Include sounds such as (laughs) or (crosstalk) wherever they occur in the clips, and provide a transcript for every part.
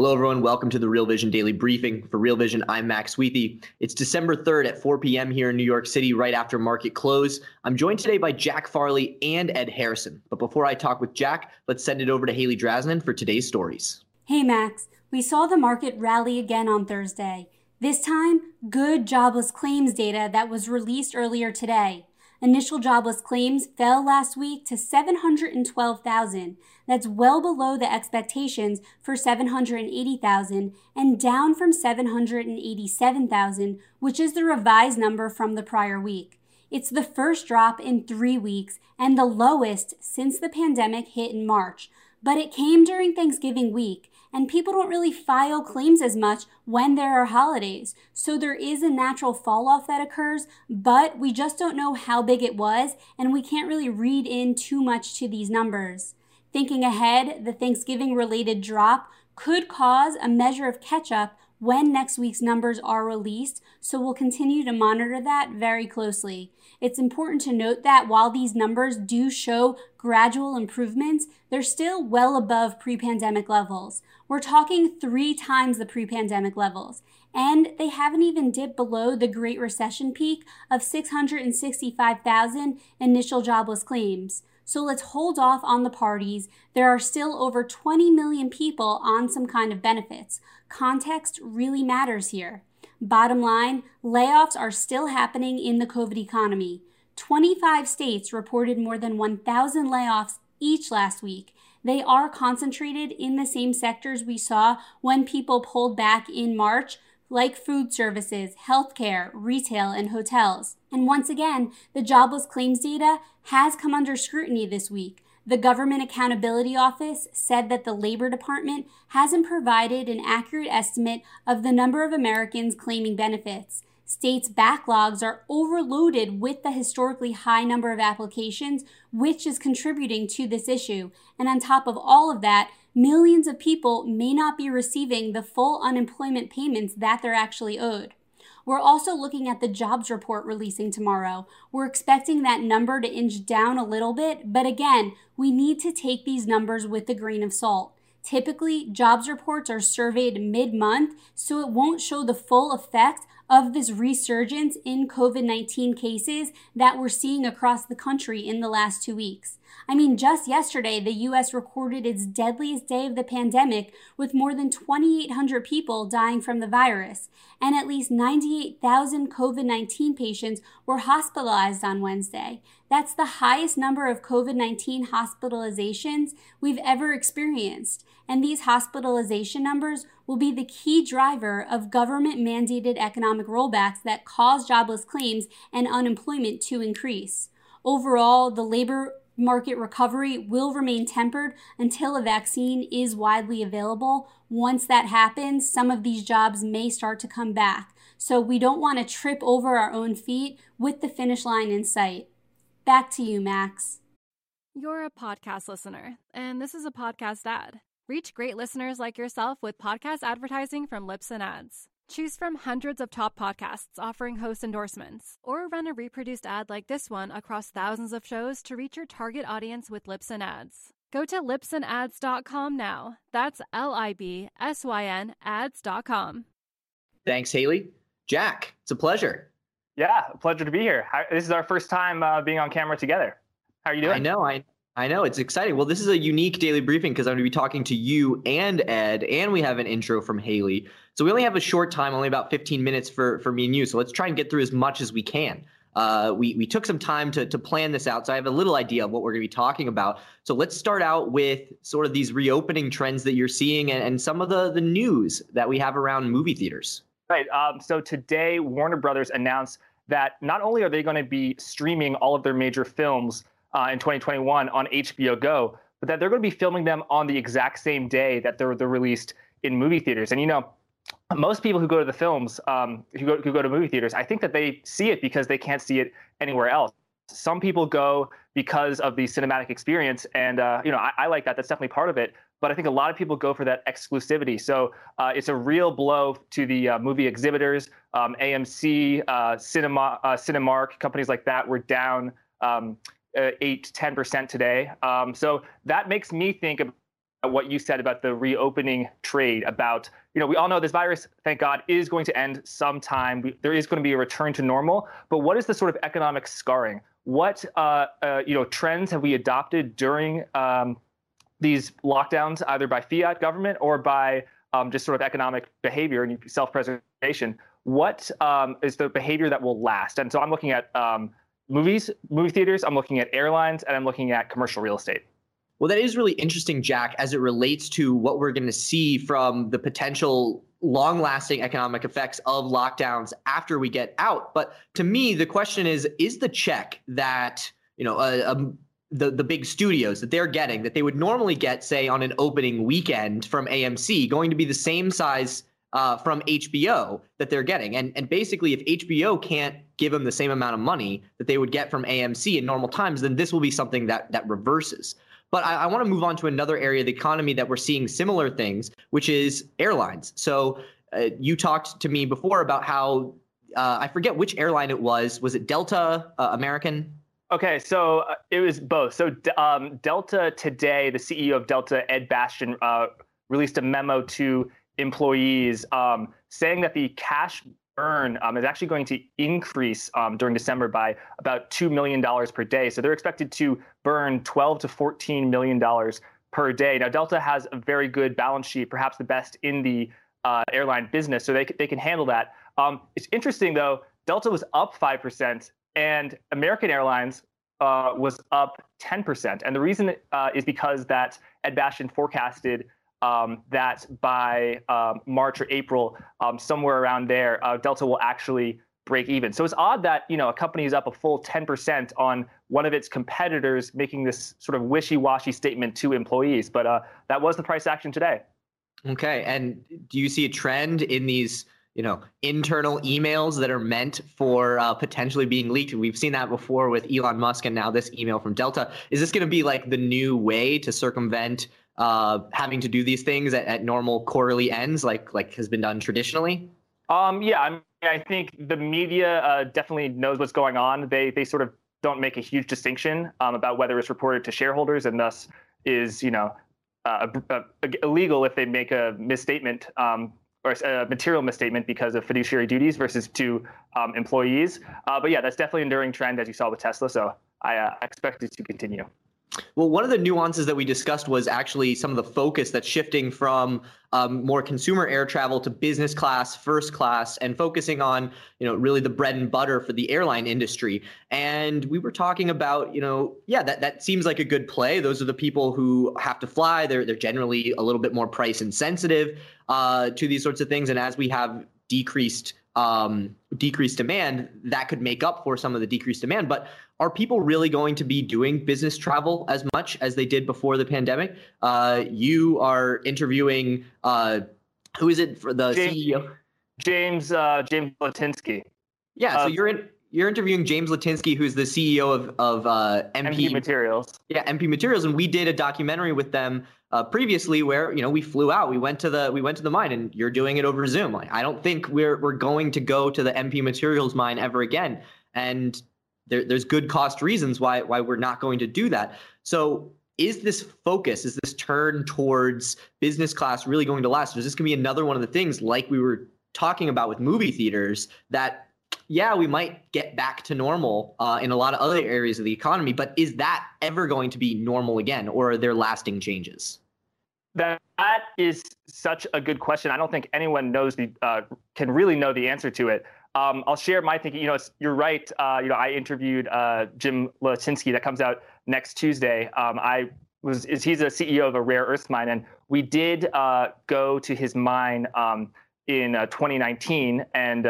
Hello, everyone. Welcome to the Real Vision Daily Briefing. For Real Vision, I'm Max Wiethe. It's December 3rd at 4 p.m. here in New York City, right after market close. I'm joined today by Jack Farley and Ed Harrison. But before I talk with Jack, let's send it over to Haley Draznin for today's stories. Hey, Max. We saw the market rally again on Thursday. This time, good jobless claims data that was released earlier today. Initial jobless claims fell last week to 712,000. That's well below the expectations for 780,000 and down from 787,000, which is the revised number from the prior week. It's the first drop in three weeks and the lowest since the pandemic hit in March, but it came during Thanksgiving week and people don't really file claims as much when there are holidays. So there is a natural fall off that occurs, but we just don't know how big it was, and we can't really read in too much to these numbers. Thinking ahead, the Thanksgiving related drop could cause a measure of catch up when next week's numbers are released, so we'll continue to monitor that very closely. It's important to note that while these numbers do show gradual improvements, they're still well above pre pandemic levels. We're talking three times the pre pandemic levels, and they haven't even dipped below the Great Recession peak of 665,000 initial jobless claims. So let's hold off on the parties. There are still over 20 million people on some kind of benefits. Context really matters here. Bottom line, layoffs are still happening in the COVID economy. 25 states reported more than 1,000 layoffs each last week. They are concentrated in the same sectors we saw when people pulled back in March, like food services, healthcare, retail, and hotels. And once again, the jobless claims data has come under scrutiny this week. The Government Accountability Office said that the Labor Department hasn't provided an accurate estimate of the number of Americans claiming benefits. States' backlogs are overloaded with the historically high number of applications, which is contributing to this issue. And on top of all of that, millions of people may not be receiving the full unemployment payments that they're actually owed. We're also looking at the jobs report releasing tomorrow. We're expecting that number to inch down a little bit, but again, we need to take these numbers with a grain of salt. Typically, jobs reports are surveyed mid month, so it won't show the full effect of this resurgence in COVID 19 cases that we're seeing across the country in the last two weeks. I mean, just yesterday, the US recorded its deadliest day of the pandemic with more than 2,800 people dying from the virus, and at least 98,000 COVID 19 patients were hospitalized on Wednesday. That's the highest number of COVID 19 hospitalizations we've ever experienced. And these hospitalization numbers will be the key driver of government mandated economic rollbacks that cause jobless claims and unemployment to increase. Overall, the labor market recovery will remain tempered until a vaccine is widely available. Once that happens, some of these jobs may start to come back. So we don't want to trip over our own feet with the finish line in sight. Back to you, Max. You're a podcast listener, and this is a podcast ad. Reach great listeners like yourself with podcast advertising from Libsyn Ads. Choose from hundreds of top podcasts offering host endorsements, or run a reproduced ad like this one across thousands of shows to reach your target audience with Libsyn Ads. Go to libsynads.com now. That's L I B S Y N ads.com. Thanks, Haley. Jack, it's a pleasure. Yeah, a pleasure to be here. This is our first time uh, being on camera together. How are you doing? I know. I I know it's exciting. Well, this is a unique daily briefing because I'm going to be talking to you and Ed, and we have an intro from Haley. So we only have a short time, only about 15 minutes for for me and you. So let's try and get through as much as we can. Uh, we we took some time to to plan this out, so I have a little idea of what we're going to be talking about. So let's start out with sort of these reopening trends that you're seeing, and, and some of the the news that we have around movie theaters. Right. Um, so today, Warner Brothers announced that not only are they going to be streaming all of their major films uh, in 2021 on HBO Go, but that they're going to be filming them on the exact same day that they're they're released in movie theaters. And you know, most people who go to the films, um, who go who go to movie theaters, I think that they see it because they can't see it anywhere else. Some people go because of the cinematic experience, and uh, you know, I, I like that. That's definitely part of it but I think a lot of people go for that exclusivity. So uh, it's a real blow to the uh, movie exhibitors. Um, AMC, uh, Cinema, uh, Cinemark, companies like that were down um, uh, eight ten percent today. Um, so that makes me think about what you said about the reopening trade. About you know, we all know this virus, thank God, is going to end sometime. We, there is going to be a return to normal. But what is the sort of economic scarring? What uh, you know trends have we adopted during um, these lockdowns, either by fiat government or by um, just sort of economic behavior and self-preservation. What um, is the behavior that will last? And so I'm looking at um, movies, movie theaters. I'm looking at airlines, and I'm looking at commercial real estate. Well, that is really interesting, Jack, as it relates to what we're going to see from the potential long lasting economic effects of lockdowns after we get out. But to me, the question is is the check that, you know, a, a the the big studios that they're getting that they would normally get, say, on an opening weekend from AMC, going to be the same size uh, from HBO that they're getting. And and basically, if HBO can't give them the same amount of money that they would get from AMC in normal times, then this will be something that that reverses. But I, I want to move on to another area of the economy that we're seeing similar things, which is airlines. So uh, you talked to me before about how uh, I forget which airline it was. Was it Delta, uh, American? Okay, so uh, it was both. So um, Delta today, the CEO of Delta, Ed Bastian, uh, released a memo to employees um, saying that the cash burn um, is actually going to increase um, during December by about two million dollars per day. So they're expected to burn 12 to 14 million dollars per day. Now Delta has a very good balance sheet, perhaps the best in the uh, airline business, so they they can handle that. Um, it's interesting though. Delta was up five percent and American Airlines uh, was up 10%. And the reason uh, is because that Ed Bastian forecasted um, that by um, March or April, um, somewhere around there, uh, Delta will actually break even. So it's odd that you know a company is up a full 10% on one of its competitors making this sort of wishy-washy statement to employees. But uh, that was the price action today. Okay, and do you see a trend in these? you know internal emails that are meant for uh, potentially being leaked we've seen that before with elon musk and now this email from delta is this going to be like the new way to circumvent uh, having to do these things at, at, normal quarterly ends like like has been done traditionally um, yeah I, mean, I think the media uh, definitely knows what's going on they they sort of don't make a huge distinction um, about whether it's reported to shareholders and thus is you know uh, illegal if they make a misstatement um, or a material misstatement because of fiduciary duties versus to um, employees. Uh, but yeah, that's definitely an enduring trend as you saw with Tesla. So I uh, expect it to continue. Well, one of the nuances that we discussed was actually some of the focus that's shifting from um, more consumer air travel to business class, first class, and focusing on you know really the bread and butter for the airline industry. And we were talking about you know yeah that that seems like a good play. Those are the people who have to fly. They're they're generally a little bit more price insensitive uh, to these sorts of things. And as we have decreased um, decreased demand, that could make up for some of the decreased demand. But are people really going to be doing business travel as much as they did before the pandemic? Uh, you are interviewing uh, who is it for the James, CEO? James uh, James Litinsky. Yeah, so uh, you're in you're interviewing James Litinsky, who's the CEO of of uh, MP, MP Materials. Yeah, MP Materials, and we did a documentary with them uh, previously where you know we flew out, we went to the we went to the mine, and you're doing it over Zoom. Like, I don't think we're we're going to go to the MP Materials mine ever again, and there, there's good cost reasons why why we're not going to do that. So is this focus, is this turn towards business class really going to last? Is this going to be another one of the things like we were talking about with movie theaters that yeah, we might get back to normal uh, in a lot of other areas of the economy, but is that ever going to be normal again, or are there lasting changes? That is such a good question. I don't think anyone knows the uh, can really know the answer to it. Um, I'll share my thinking. You know, you're right. Uh, you know, I interviewed uh, Jim Litinsky that comes out next Tuesday. Um, I was is he's a CEO of a rare earth mine, and we did uh, go to his mine um, in uh, 2019, and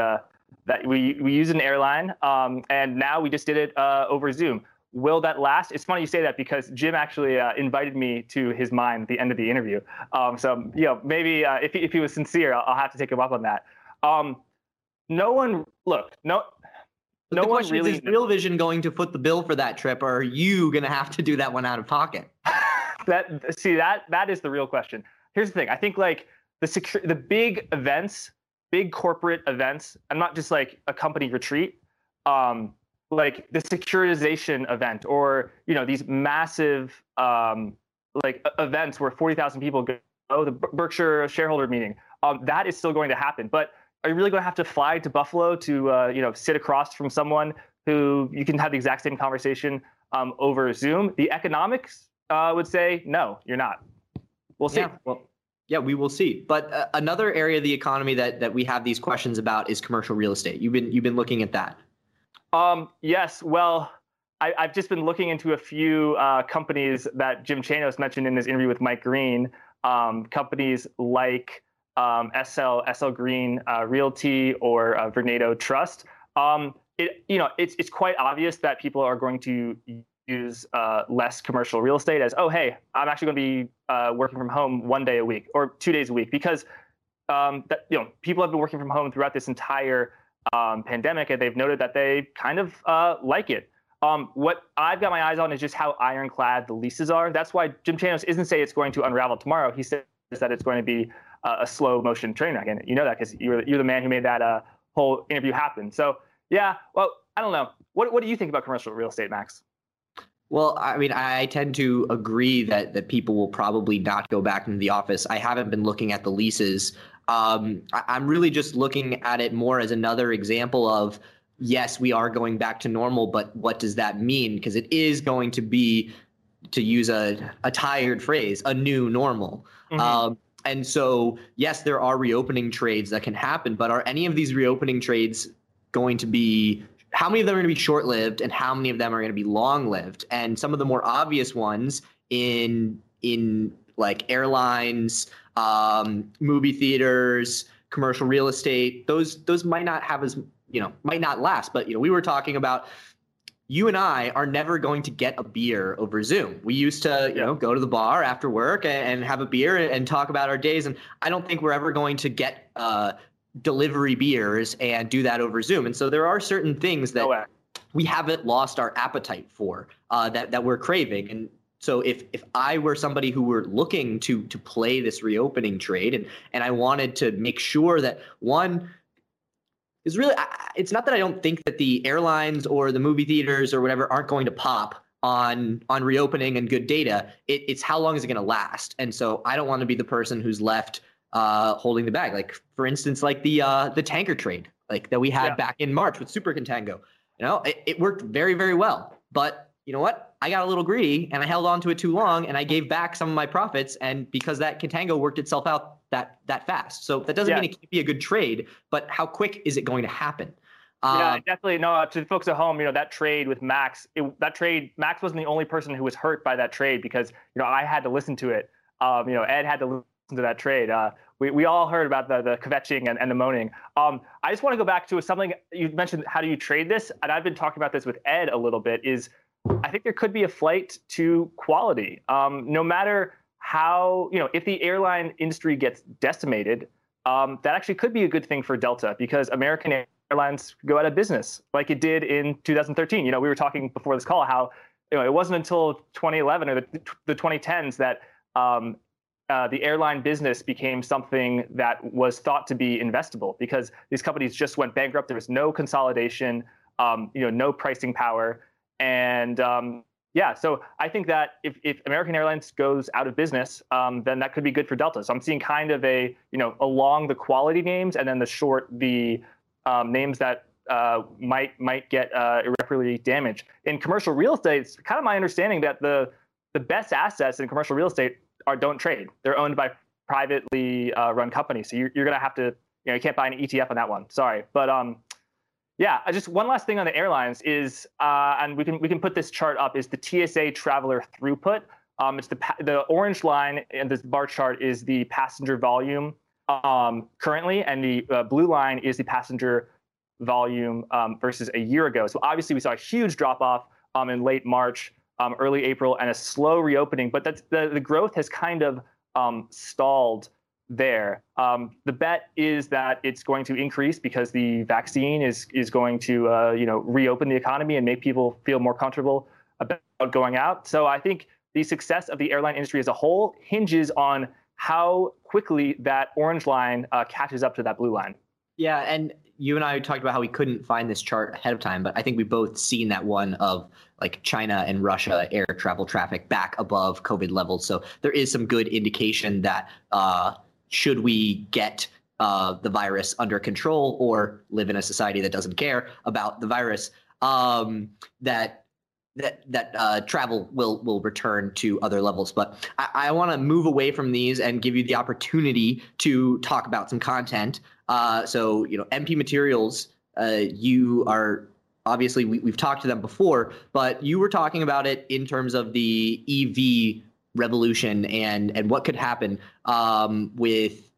that we we use an airline, um, and now we just did it uh, over Zoom. will that last? It's funny you say that because Jim actually uh, invited me to his mine at the end of the interview. Um, so you know, maybe uh, if he, if he was sincere, I'll, I'll, have to take him up on that. Um, no one, look, no. But no the question really, is, is Real Vision going to foot the bill for that trip, or are you going to have to do that one out of pocket? (laughs) that see that that is the real question. Here's the thing: I think like the secure, the big events, big corporate events. I'm not just like a company retreat. Um, like the securitization event or you know these massive um, like events where 40,000 people go oh the Berkshire shareholder meeting um, that is still going to happen but are you really going to have to fly to Buffalo to uh, you know sit across from someone who you can have the exact same conversation um, over Zoom the economics uh, would say no you're not we'll see yeah, well yeah, we will see. But uh, another area of the economy that that we have these questions about is commercial real estate. You've been you've been looking at that. Um, yes. Well, I, have just been looking into a few uh, companies that Jim Chanos mentioned in his interview with Mike Green. Um, companies like um, SL SL Green uh, Realty or uh, Vornado Trust. Um, it you know it's it's quite obvious that people are going to use uh, less commercial real estate as oh hey I'm actually going to be uh, working from home one day a week or two days a week because um, that you know people have been working from home throughout this entire um, pandemic, and they've noted that they kind of uh, like it. Um, what I've got my eyes on is just how ironclad the leases are. That's why Jim Chanos isn't saying it's going to unravel tomorrow. He says that it's going to be uh, a slow motion train wreck, and you know that because you're you're the man who made that uh, whole interview happen. So yeah, well, I don't know. What what do you think about commercial real estate, Max? Well, I mean, I tend to agree that that people will probably not go back into the office. I haven't been looking at the leases um, I, am really just looking at it more as another example of yes, we are going back to normal, but what does that mean? Because it is going to be, to use a, a tired phrase, a new normal. Mm-hmm. Um, and so, yes, there are reopening trades that can happen, but are any of these reopening trades going to be how many of them are going to be short lived and how many of them are going to be long lived? And some of the more obvious ones in in like airlines, um, movie theaters, commercial real estate. Those those might not have as you know might not last. But you know we were talking about you and I are never going to get a beer over Zoom. We used to, you know, go to the bar after work and, have a beer and talk about our days. And I don't think we're ever going to get uh, delivery beers and do that over Zoom. And so there are certain things that no we haven't lost our appetite for uh, that that we're craving. And so if if I were somebody who were looking to to play this reopening trade and and I wanted to make sure that one is really it's not that I don't think that the airlines or the movie theaters or whatever aren't going to pop on on reopening and good data. It, it's how long is it going to last? And so I don't want to be the person who's left uh, holding the bag. Like for instance, like the uh, the tanker trade like that we had yeah. back in March with Super Contango. You know, it, it worked very very well, but you know what? I got a little greedy and I held on to it too long and I gave back some of my profits. And because that contango worked itself out that that fast. So that doesn't yeah. mean it can't be a good trade, but how quick is it going to happen? Yeah, um, definitely. No, uh, to the folks at home, you know that trade with Max. It, that trade, Max wasn't the only person who was hurt by that trade because you know I had to listen to it. Um, you know, Ed had to listen to that trade. Uh, we, we all heard about the the kvetching and, and the moaning. Um, I just want to go back to something you mentioned. How do you trade this? And I've been talking about this with Ed a little bit. Is I think there could be a flight to quality. Um, no matter how, you know, if the airline industry gets decimated, um, that actually could be a good thing for Delta because American Airlines go out of business like it did in 2013. You know, we were talking before this call how, you know, it wasn't until 2011 or the, the 2010s that um, uh, the airline business became something that was thought to be investable because these companies just went bankrupt. There was no consolidation, um, you know, no pricing power. And um, yeah, so I think that if, if American Airlines goes out of business, um, then that could be good for Delta. So I'm seeing kind of a, you know, along the quality names and then the short, the um, names that uh, might might get uh, irreparably damaged. In commercial real estate, it's kind of my understanding that the the best assets in commercial real estate are don't trade. They're owned by privately uh, run companies. So you're, you're going to have to, you know, you can't buy an ETF on that one. Sorry, but um, yeah, just one last thing on the airlines is, uh, and we can we can put this chart up is the TSA traveler throughput. Um, it's the the orange line in this bar chart is the passenger volume um, currently, and the uh, blue line is the passenger volume um, versus a year ago. So obviously we saw a huge drop off um, in late March, um, early April, and a slow reopening. But that's, the, the growth has kind of um, stalled there. Um, the bet is that it's going to increase because the vaccine is is going to uh, you know reopen the economy and make people feel more comfortable about going out. So I think the success of the airline industry as a whole hinges on how quickly that orange line uh, catches up to that blue line. Yeah, and you and I talked about how we couldn't find this chart ahead of time, but I think we both seen that one of like China and Russia air travel traffic back above COVID levels. So there is some good indication that uh, should we get uh, the virus under control or live in a society that doesn't care about the virus, um, that that that uh, travel will will return to other levels. But I, I want to move away from these and give you the opportunity to talk about some content. Uh, so you know, MP Materials, uh, you are obviously we, we've talked to them before, but you were talking about it in terms of the EV revolution and and what could happen um, with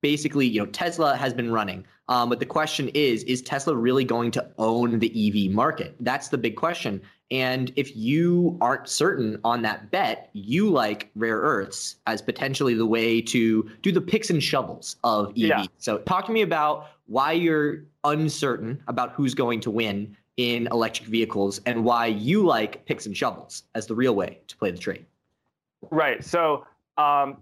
basically you know Tesla has been running. Um, but the question is is Tesla really going to own the EV market? That's the big question and if you aren't certain on that bet you like rare earths as potentially the way to do the picks and shovels of EV yeah. so talk to me about why you're uncertain about who's going to win in electric vehicles and why you like picks and shovels as the real way to play the trade Right. So um,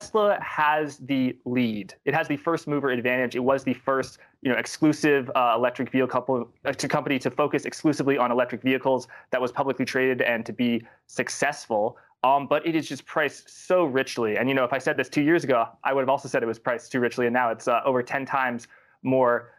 Tesla has the lead. It has the first mover advantage. It was the first, you know, exclusive uh, electric vehicle uh, company to focus exclusively on electric vehicles that was publicly traded and to be successful. Um, but it is just priced so richly. And you know, if I said this two years ago, I would have also said it was priced too richly, and now it's uh, over 10 times more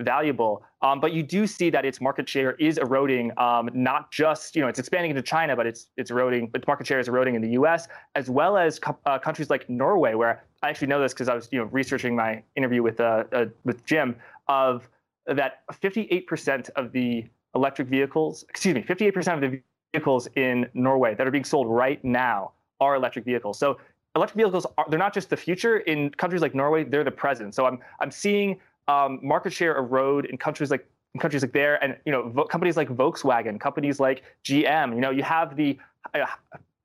valuable. Um, but you do see that its market share is eroding, um, not just, you know, it's expanding into China, but it's it's eroding, its market share is eroding in the US, as well as co- uh, countries like Norway, where I actually know this because I was, you know, researching my interview with, uh, uh, with Jim, of that 58% of the electric vehicles, excuse me, 58% of the vehicles in Norway that are being sold right now are electric vehicles. So electric vehicles are, they're not just the future in countries like Norway, they're the present. So I'm, I'm seeing um, market share erode in countries like in countries like there, and you know vo- companies like Volkswagen, companies like GM. You know, you have the uh,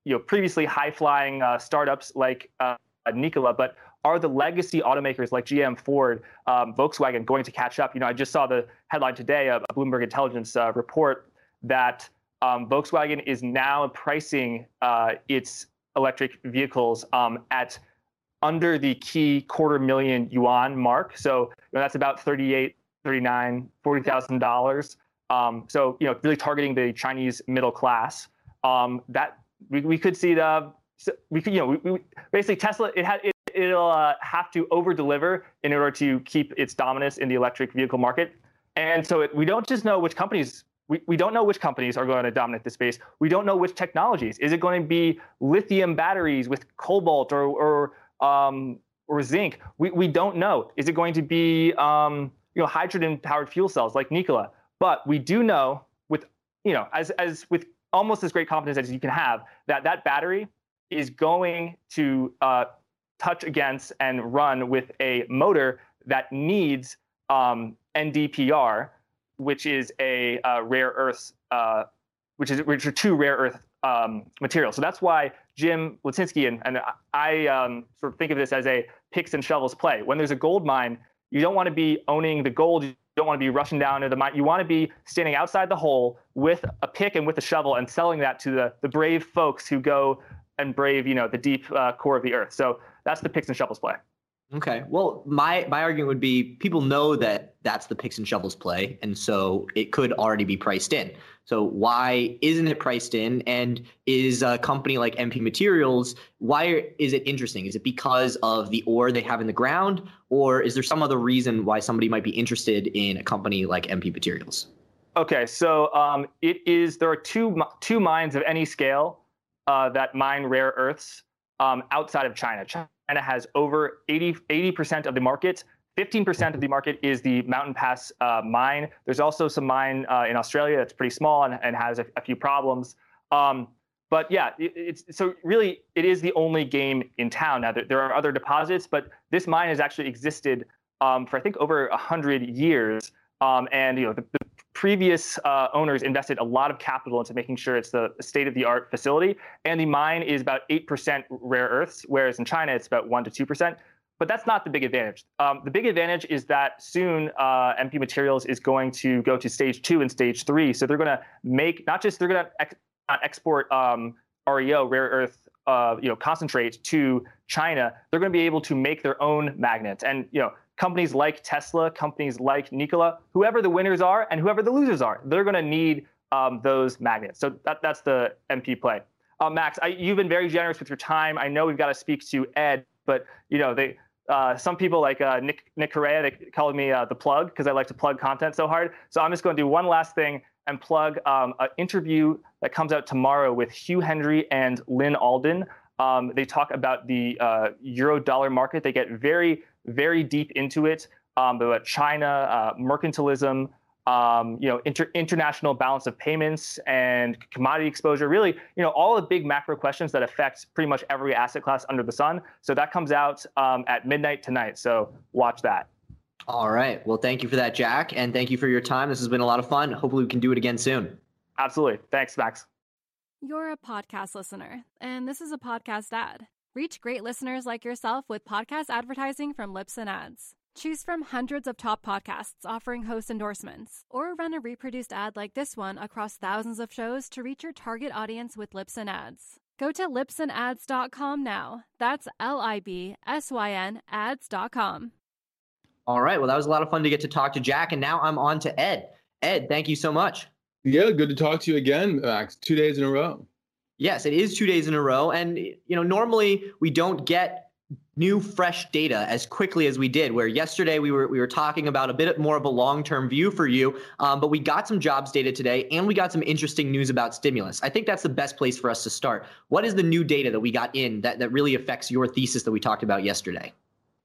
you know previously high flying uh, startups like uh, Nikola, but are the legacy automakers like GM, Ford, um, Volkswagen going to catch up? You know, I just saw the headline today of a Bloomberg Intelligence uh, report that um, Volkswagen is now pricing uh, its electric vehicles um, at under the key quarter million yuan mark. So you know, that's about 38, 39, $40,000. Um, so, you know, really targeting the Chinese middle class. Um, that we, we could see the, we could, you know, we, we, basically Tesla, it had, it, it'll uh, have to over deliver in order to keep its dominance in the electric vehicle market. And so it, we don't just know which companies we, we don't know which companies are going to dominate the space. We don't know which technologies. Is it going to be lithium batteries with cobalt or, or um, or zinc? We, we don't know. Is it going to be um, you know hydrogen powered fuel cells like Nikola? But we do know with you know as as with almost as great confidence as you can have that that battery is going to uh, touch against and run with a motor that needs um, NdPr, which is a uh, rare earth, uh, which is which are two rare earth um, materials. So that's why Jim Litinsky and, and I um, sort of think of this as a picks and shovels play. When there's a gold mine, you don't want to be owning the gold. You don't want to be rushing down to the mine. You want to be standing outside the hole with a pick and with a shovel and selling that to the, the brave folks who go and brave, you know, the deep uh, core of the earth. So that's the picks and shovels play. Okay. Well, my my argument would be people know that that's the picks and shovels play, and so it could already be priced in. So why isn't it priced in? And is a company like MP Materials why is it interesting? Is it because of the ore they have in the ground, or is there some other reason why somebody might be interested in a company like MP Materials? Okay, so um, it is there are two two mines of any scale uh, that mine rare earths um, outside of China. China China has over 80 percent of the market. 15% of the market is the Mountain Pass uh, mine. There's also some mine uh, in Australia that's pretty small and, and has a, a few problems. Um, but yeah, it, it's so really it is the only game in town. Now there, there are other deposits, but this mine has actually existed um, for I think over hundred years. Um, and you know the, the, previous uh, owners invested a lot of capital into making sure it's the state of the art facility. And the mine is about 8% rare earths, whereas in China, it's about 1% to 2%. But that's not the big advantage. Um, the big advantage is that soon uh, MP Materials is going to go to stage two and stage three. So they're going to make not just they're going to ex- export um, REO, rare earth uh, you know concentrate to China. They're going to be able to make their own magnets. And you know companies like Tesla, companies like Nikola, whoever the winners are and whoever the losers are, they're going to need um, those magnets. So that, that's the MP play. Uh, Max, I, you've been very generous with your time. I know we've got to speak to Ed, but you know they. Uh, some people like uh, Nick Nick Correa, they call me uh, the plug because I like to plug content so hard. So I'm just going to do one last thing and plug um, an interview that comes out tomorrow with Hugh Hendry and Lyn Alden. Um, they talk about the uh, euro dollar market. They get very very deep into it um, about China, uh, mercantilism, um, you know, inter- international balance of payments and commodity exposure. Really, you know, all the big macro questions that affect pretty much every asset class under the sun. So that comes out um, at midnight tonight. So watch that. All right. Well, thank you for that, Jack, and thank you for your time. This has been a lot of fun. Hopefully, we can do it again soon. Absolutely. Thanks, Max. You're a podcast listener, and this is a podcast ad. Reach great listeners like yourself with podcast advertising from Libsyn Ads. Choose from hundreds of top podcasts offering host endorsements, or run a reproduced ad like this one across thousands of shows to reach your target audience with Libsyn Ads. Go to libsynads.com now. That's L I B S Y N ads.com. All right. Well, that was a lot of fun to get to talk to Jack, and now I'm on to Ed. Ed, thank you so much. Yeah, good to talk to you again, Max. Two days in a row. Yes, it is two days in a row. And, you know, normally we don't get new fresh data as quickly as we did where yesterday we were we were talking about a bit more of a long-term view for you um, but we got some jobs data today and we got some interesting news about stimulus i think that's the best place for us to start what is the new data that we got in that, that really affects your thesis that we talked about yesterday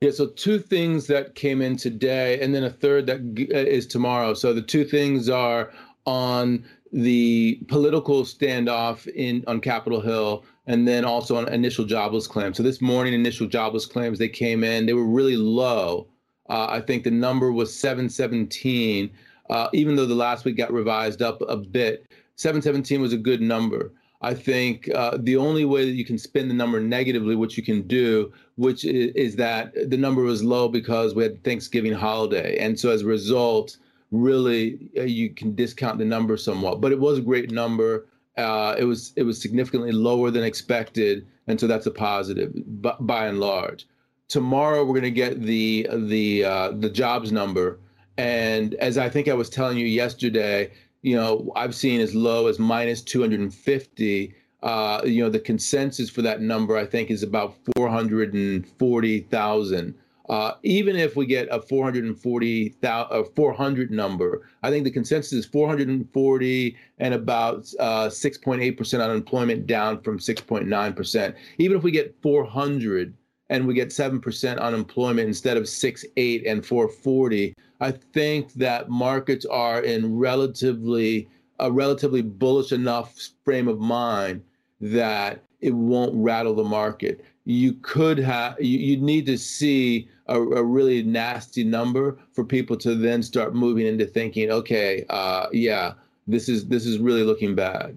yeah, so two things that came in today, and then a third that is tomorrow. So the two things are on the political standoff in on Capitol Hill, and then also on initial jobless claims. So this morning, initial jobless claims they came in. They were really low. Uh, I think the number was 717, uh, even though the last week got revised up a bit. 717 was a good number. I think uh, the only way that you can spin the number negatively, which you can do, which is, is that the number was low because we had Thanksgiving holiday, and so as a result, really uh, you can discount the number somewhat. But it was a great number. Uh, it was it was significantly lower than expected, and so that's a positive by, by and large. Tomorrow we're going to get the the uh, the jobs number, and as I think I was telling you yesterday, you know I've seen as low as minus 250. Uh, you know the consensus for that number I think is about 440,000. Uh, even if we get a 440, a 400 number, I think the consensus is 440 and about 6.8% uh, unemployment, down from 6.9%. Even if we get 400 and we get 7% unemployment instead of 6, 8, and 440, I think that markets are in relatively a relatively bullish enough frame of mind that it won't rattle the market. You could have you, you need to see a, a, really nasty number for people to then start moving into thinking, okay, uh, yeah, this is this is really looking bad.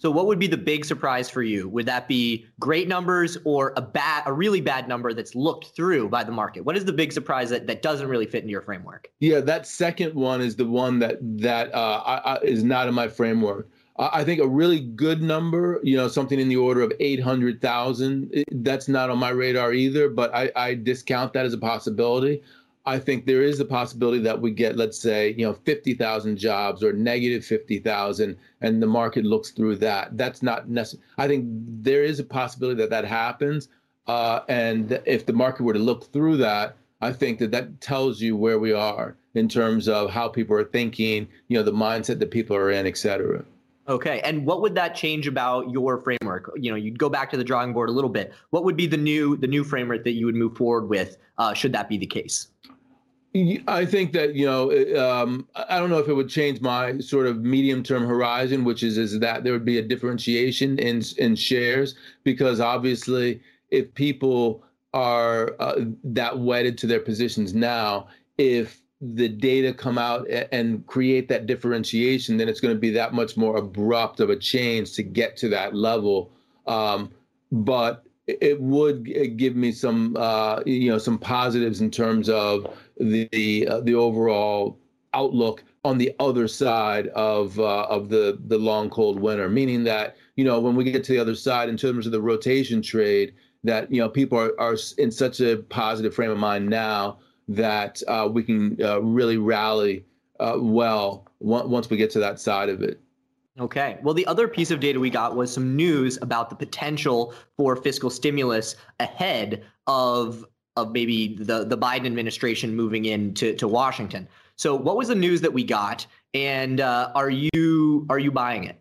So what would be the big surprise for you? Would that be great numbers or a bad a really bad number that's looked through by the market? What is the big surprise that, that doesn't really fit into your framework? Yeah, that second one is the one that that uh, I, I, is not in my framework. I think a really good number, you know, something in the order of 800,000, that's not on my radar either, but I, I, discount that as a possibility. I think there is a possibility that we get, let's say, you know, 50,000 jobs or negative 50,000, and the market looks through that. That's not necessary. I think there is a possibility that that happens. Uh, and if the market were to look through that, I think that that tells you where we are in terms of how people are thinking, you know, the mindset that people are in, et cetera. Okay. And what would that change about your framework? You know, you'd go back to the drawing board a little bit. What would be the new the new framework that you would move forward with? Uh, should that be the case? I think that you know, um, I don't know if it would change my sort of medium term horizon, which is is that there would be a differentiation in in shares because obviously, if people are uh, that wedded to their positions now, if the data come out and create that differentiation, then it's going to be that much more abrupt of a change to get to that level. Um, but it would give me some, uh, you know, some positives in terms of the the, uh, the overall outlook on the other side of uh, of the the long cold winter. Meaning that you know when we get to the other side in terms of the rotation trade, that you know people are, are in such a positive frame of mind now that uh, we can uh, really rally uh, well once we get to that side of it. Okay. Well, the other piece of data we got was some news about the potential for fiscal stimulus ahead of of maybe the the Biden administration moving into to Washington. So, what was the news that we got, and uh, are you are you buying it?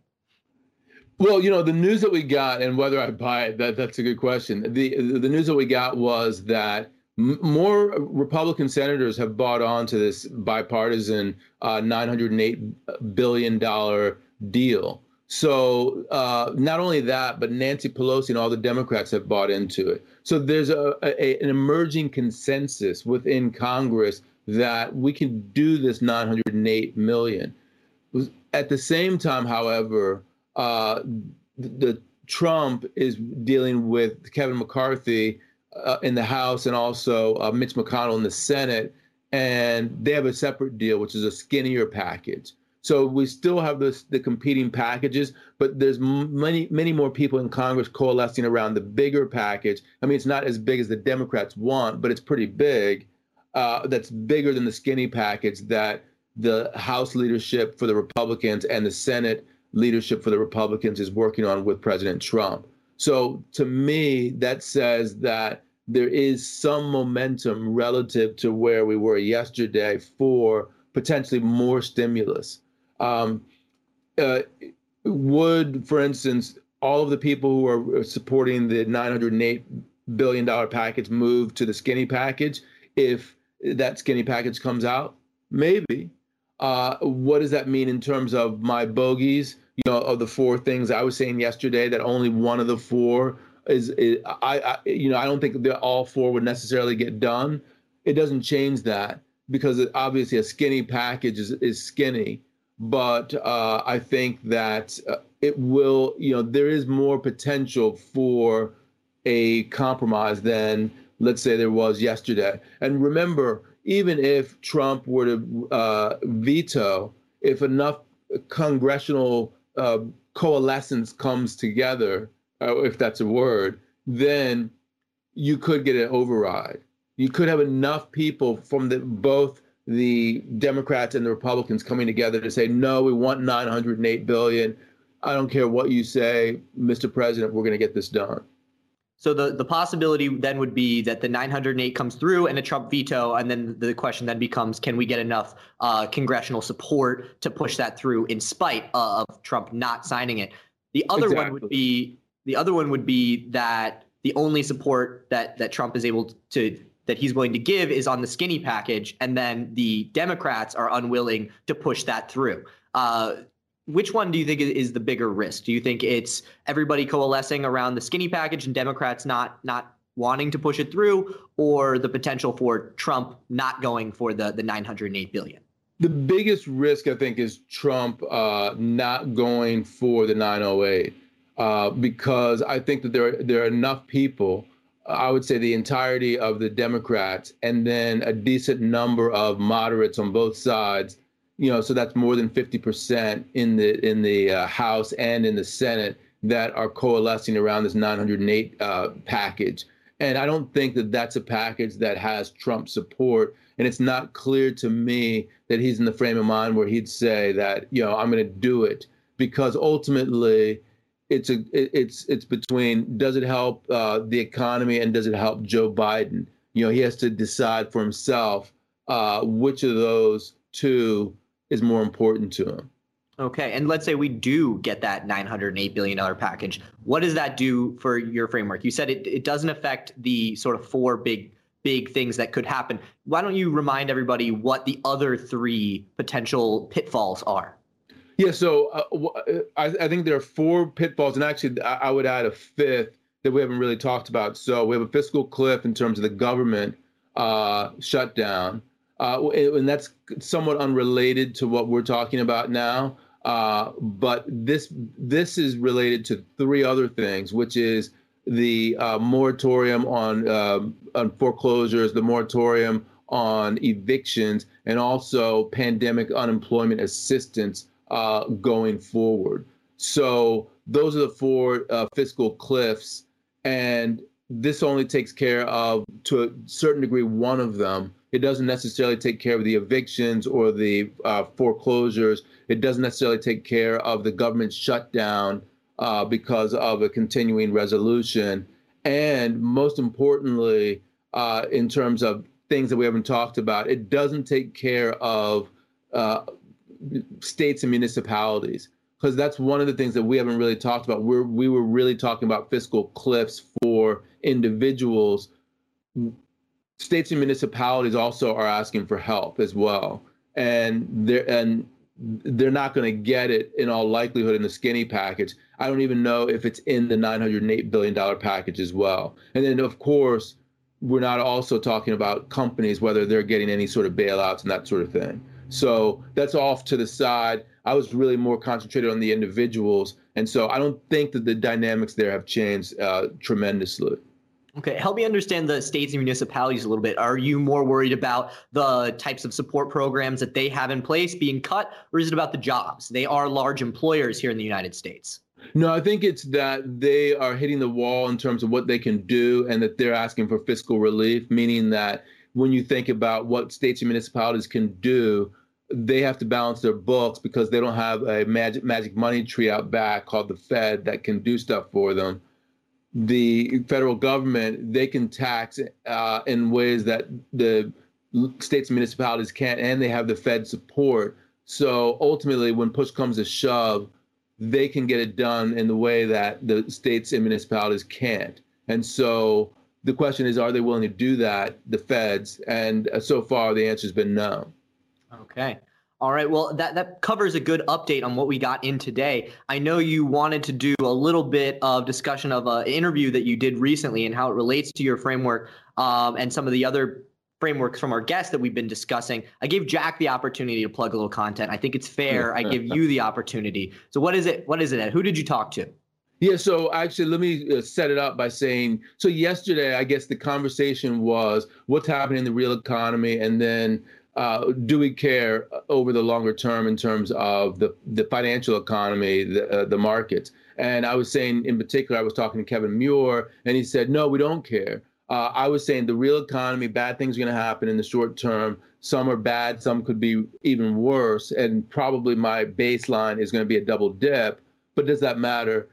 Well, you know, the news that we got, and whether I buy it, that that's a good question. the The news that we got was that more Republican senators have bought on to this bipartisan uh, 908 billion dollar deal. So uh, not only that, but Nancy Pelosi and all the Democrats have bought into it. So there's a, a, an emerging consensus within Congress that we can do this 908 million. At the same time, however, uh, the Trump is dealing with Kevin McCarthy uh, in the House and also uh, Mitch McConnell in the Senate, and they have a separate deal, which is a skinnier package. So we still have this, the competing packages, but there's many many more people in Congress coalescing around the bigger package. I mean, it's not as big as the Democrats want, but it's pretty big. Uh, that's bigger than the skinny package that the House leadership for the Republicans and the Senate leadership for the Republicans is working on with President Trump. So to me, that says that there is some momentum relative to where we were yesterday for potentially more stimulus. Um, uh, would, for instance, all of the people who are supporting the 908 billion dollar package move to the skinny package if that skinny package comes out? Maybe. Uh, what does that mean in terms of my bogeys? You know, of the four things I was saying yesterday, that only one of the four is, is I, I, you know, I don't think that all four would necessarily get done. It doesn't change that because it, obviously a skinny package is, is skinny, but uh, I think that uh, it will, you know, there is more potential for a compromise than let's say there was yesterday. And remember, even if Trump were to uh, veto, if enough congressional uh, coalescence comes together, uh, if that's a word, then you could get an override. You could have enough people from the, both the Democrats and the Republicans coming together to say, no, we want 908 billion. I don't care what you say, Mr. President, we're going to get this done. So the, the possibility then would be that the 908 comes through and a Trump veto, and then the question then becomes, can we get enough uh, congressional support to push that through in spite of Trump not signing it? The other exactly. one would be the other one would be that the only support that that Trump is able to that he's willing to give is on the skinny package, and then the Democrats are unwilling to push that through. Uh, which one do you think is the bigger risk? Do you think it's everybody coalescing around the skinny package and Democrats not not wanting to push it through, or the potential for Trump not going for the the 908 billion? The biggest risk, I think, is Trump uh, not going for the 908 uh, because I think that there there are enough people. I would say the entirety of the Democrats, and then a decent number of moderates on both sides you know, so that's more than 50% in the in the uh, House and in the Senate that are coalescing around this 908 uh, package. And I don't think that that's a package that has Trump support. And it's not clear to me that he's in the frame of mind where he'd say that, you know, I'm going to do it because ultimately it's a it's it's between does it help uh, the economy and does it help Joe Biden? You know, he has to decide for himself uh, which of those two is more important to him. Okay, and let's say we do get that 908 billion dollar package. What does that do for your framework? You said it, it doesn't affect the sort of four big big things that could happen. Why don't you remind everybody what the other three potential pitfalls are? Yeah, so uh, uh I, I, think there are four pitfalls, and actually, I, would add a fifth that we haven't really talked about. So we have a fiscal cliff in terms of the government uh, shutdown. uh, and that's somewhat unrelated to what we're talking about now. Uh, but this this is related to three other things, which is the uh, moratorium on um, on foreclosures, the moratorium on evictions, and also pandemic unemployment assistance uh, going forward. So those are the four uh, fiscal cliffs, and this only takes care of, to a certain degree, one of them. It doesn't necessarily take care of the evictions or the uh, foreclosures. It doesn't necessarily take care of the government shutdown uh, because of a continuing resolution. And most importantly, uh, in terms of things that we haven't talked about, it doesn't take care of uh, states and municipalities because that's one of the things that we haven't really talked about. We're we were really talking about fiscal cliffs for individuals. States and municipalities also are asking for help as well, and they're and they're not going to get it in all likelihood in the skinny package. I don't even know if it's in the 908 billion dollar package as well. And then of course, we're not also talking about companies whether they're getting any sort of bailouts and that sort of thing. So that's off to the side. I was really more concentrated on the individuals, and so I don't think that the dynamics there have changed uh, tremendously. Okay, help me understand the states and municipalities a little bit. Are you more worried about the types of support programs that they have in place being cut, or is it about the jobs? They are large employers here in the United States. No, I think it's that they are hitting the wall in terms of what they can do and that they're asking for fiscal relief, meaning that when you think about what states and municipalities can do, they have to balance their books because they don't have a magic magic money tree out back called the Fed that can do stuff for them the federal government they can tax uh, in ways that the states and municipalities can't, and they have the Fed support. So ultimately, when push comes to shove, they can get it done in the way that the states and municipalities can't. And so the question is, are they willing to do that, the feds? And uh, so far, the answer has been no. Okay. All right. Well, that, that covers a good update on what we got in today. I know you wanted to do a little bit of discussion of an interview that you did recently and how it relates to your framework um, and some of the other frameworks from our guests that we've been discussing. I gave Jack the opportunity to plug a little content. I think it's fair. I give you the opportunity. So what is it? What is it? Ed? Who did you talk to? Yeah, so actually, let me uh, set it up by saying so yesterday, I guess the conversation was what's happening in the real economy, and then uh, do we care over the longer term in terms of the, the financial economy, the, uh, the markets? And I was saying, in particular, I was talking to Kevin Muir, and he said, no, we don't care. Uh, I was saying the real economy, bad things are going to happen in the short term. Some are bad, some could be even worse. And probably my baseline is going to be a double dip. But does that matter?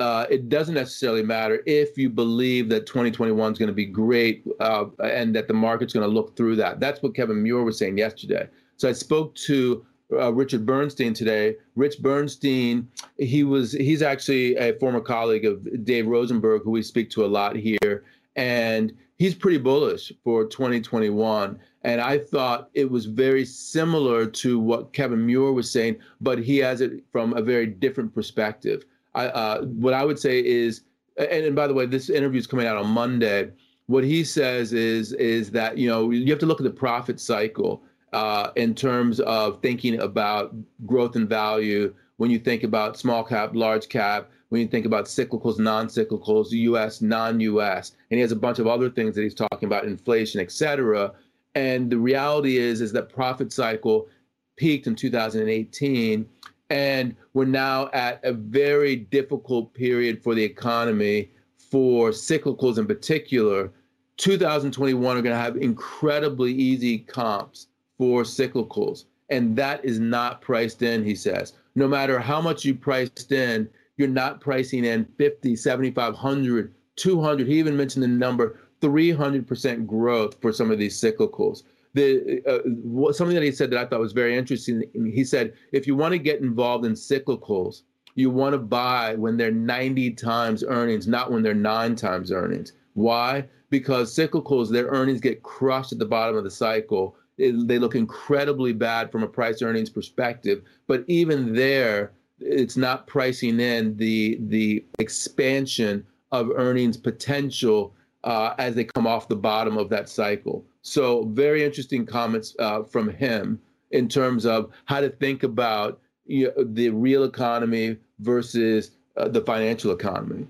Uh, it doesn't necessarily matter if you believe that 2021 is going to be great uh, and that the market's going to look through that. That's what Kevin Muir was saying yesterday. So I spoke to uh, Richard Bernstein today. Rich Bernstein, he was he's actually a former colleague of Dave Rosenberg, who we speak to a lot here, and he's pretty bullish for 2021. And I thought it was very similar to what Kevin Muir was saying, but he has it from a very different perspective. I, uh, what I would say is, and, and by the way, this interview is coming out on Monday. What he says is is that you know you have to look at the profit cycle uh, in terms of thinking about growth and value. When you think about small cap, large cap, when you think about cyclicals, non-cyclicals, U.S., non-U.S., and he has a bunch of other things that he's talking about, inflation, et cetera. And the reality is, is that profit cycle peaked in 2018 and we're now at a very difficult period for the economy, for cyclicals in particular. 2021 are going to have incredibly easy comps for cyclicals. And that is not priced in, he says. No matter how much you priced in, you're not pricing in 50, 75, 100, 200. He even mentioned the number 300% growth for some of these cyclicals the uh, something that he said that I thought was very interesting. He said, if you want to get involved in cyclicals, you want to buy when they're 90 times earnings, not when they're nine times earnings. Why? Because cyclicals, their earnings get crushed at the bottom of the cycle. It, they look incredibly bad from a price earnings perspective. But even there, it's not pricing in the the expansion of earnings potential uh, as they come off the bottom of that cycle. So very interesting comments uh, from him in terms of how to think about you know, the real economy versus uh, the financial economy.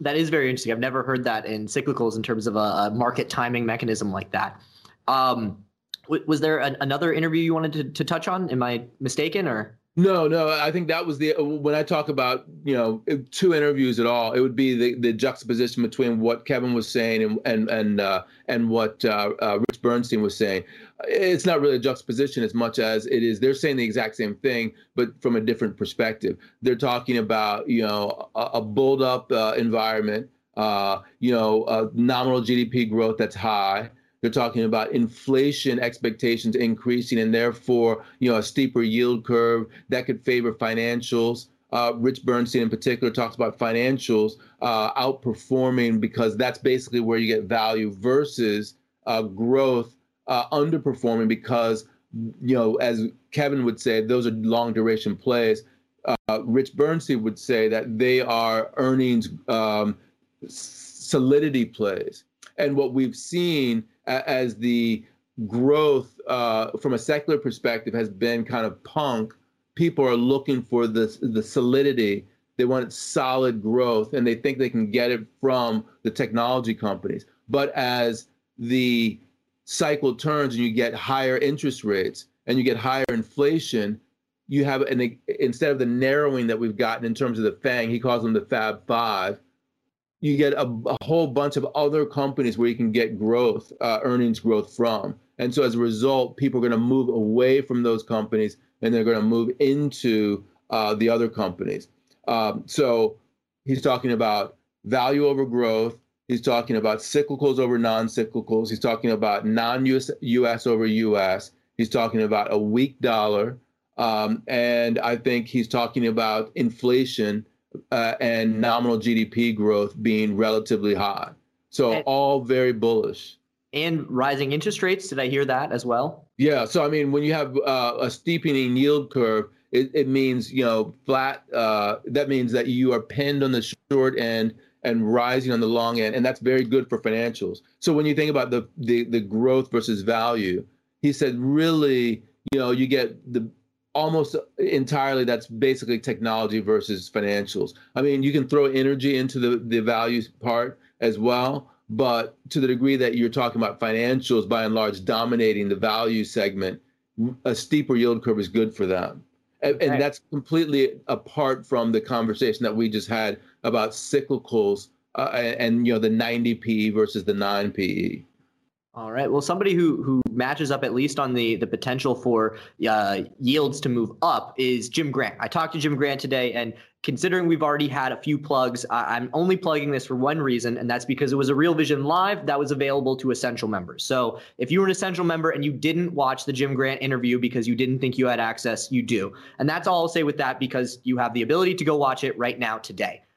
That is very interesting. I've never heard that in cyclicals in terms of a, a market timing mechanism like that. Um, w- was there an, another interview you wanted to, to touch on? Am I mistaken or? No, no. I think that was the when I talk about you know two interviews at all, it would be the, the juxtaposition between what Kevin was saying and and and uh, and what uh, uh, Rich Bernstein was saying. It's not really a juxtaposition as much as it is they're saying the exact same thing, but from a different perspective. They're talking about you know a, a bulled up uh, environment, uh, you know, nominal GDP growth that's high. They're talking about inflation expectations increasing and therefore, you know, a steeper yield curve that could favor financials. Uh, Rich Bernstein, in particular, talks about financials uh, outperforming because that's basically where you get value versus uh, growth uh, underperforming because, you know, as Kevin would say, those are long duration plays. Uh, Rich Bernstein would say that they are earnings um, solidity plays. And what we've seen as the growth uh, from a secular perspective has been kind of punk. People are looking for the the solidity. They want solid growth, and they think they can get it from the technology companies. But as the cycle turns and you get higher interest rates and you get higher inflation, you have an instead of the narrowing that we've gotten in terms of the FANG, he calls them the Fab Five you get a, a, whole bunch of other companies where you can get growth, uh, earnings growth from. And so as a result, people are going to move away from those companies and they're going to move into uh, the other companies. Um, so he's talking about value over growth. He's talking about cyclicals over non-cyclicals. He's talking about non-US US over US. He's talking about a weak dollar. Um, and I think he's talking about inflation uh, and nominal GDP growth being relatively high. So and, all very bullish. And rising interest rates. Did I hear that as well? Yeah. So I mean, when you have uh, a steepening yield curve, it, it means you know flat. Uh, that means that you are pinned on the short end and rising on the long end, and that's very good for financials. So when you think about the the, the growth versus value, he said really, you know, you get the almost entirely that's basically technology versus financials. I mean, you can throw energy into the the values part as well, but to the degree that you're talking about financials by and large dominating the value segment, a steeper yield curve is good for them. And, and that's completely apart from the conversation that we just had about cyclicals uh, and, and you know the 90 PE versus the 9 PE. All right. Well, somebody who who matches up at least on the the potential for uh, yields to move up is Jim Grant. I talked to Jim Grant today, and considering we've already had a few plugs, I, am only plugging this for one reason, and that's because it was a Real Vision Live that was available to Essential members. So if you were an Essential member and you didn't watch the Jim Grant interview because you didn't think you had access, you do, and that's all I'll say with that because you have the ability to go watch it right now today. (laughs)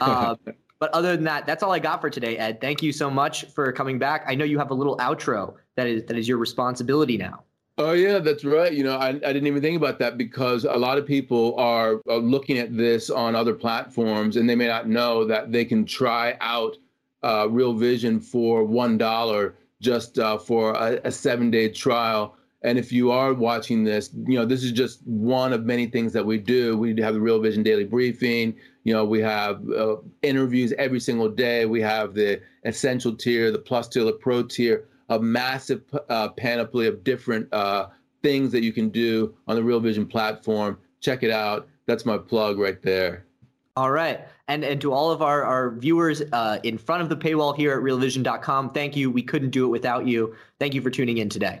Uh, But other than that, that's all I got for today, Ed. Thank you so much for coming back. I know you have a little outro that is that is your responsibility now. Oh yeah, that's right. You know, I, I didn't even think about that because a lot of people are, are looking at this on other platforms and they may not know that they can try out uh, Real Vision for one dollar just uh, for a, a seven day trial. And if you are watching this, you know, this is just one of many things that we do. We have the Real Vision Daily Briefing. You know, we have uh, interviews every single day. We have the essential tier, the plus tier, the pro tier, a massive uh, panoply of different uh, things that you can do on the Real Vision platform. Check it out. That's my plug right there. All right. And, and to all of our, our viewers uh, in front of the paywall here at realvision.com, thank you. We couldn't do it without you. Thank you for tuning in today.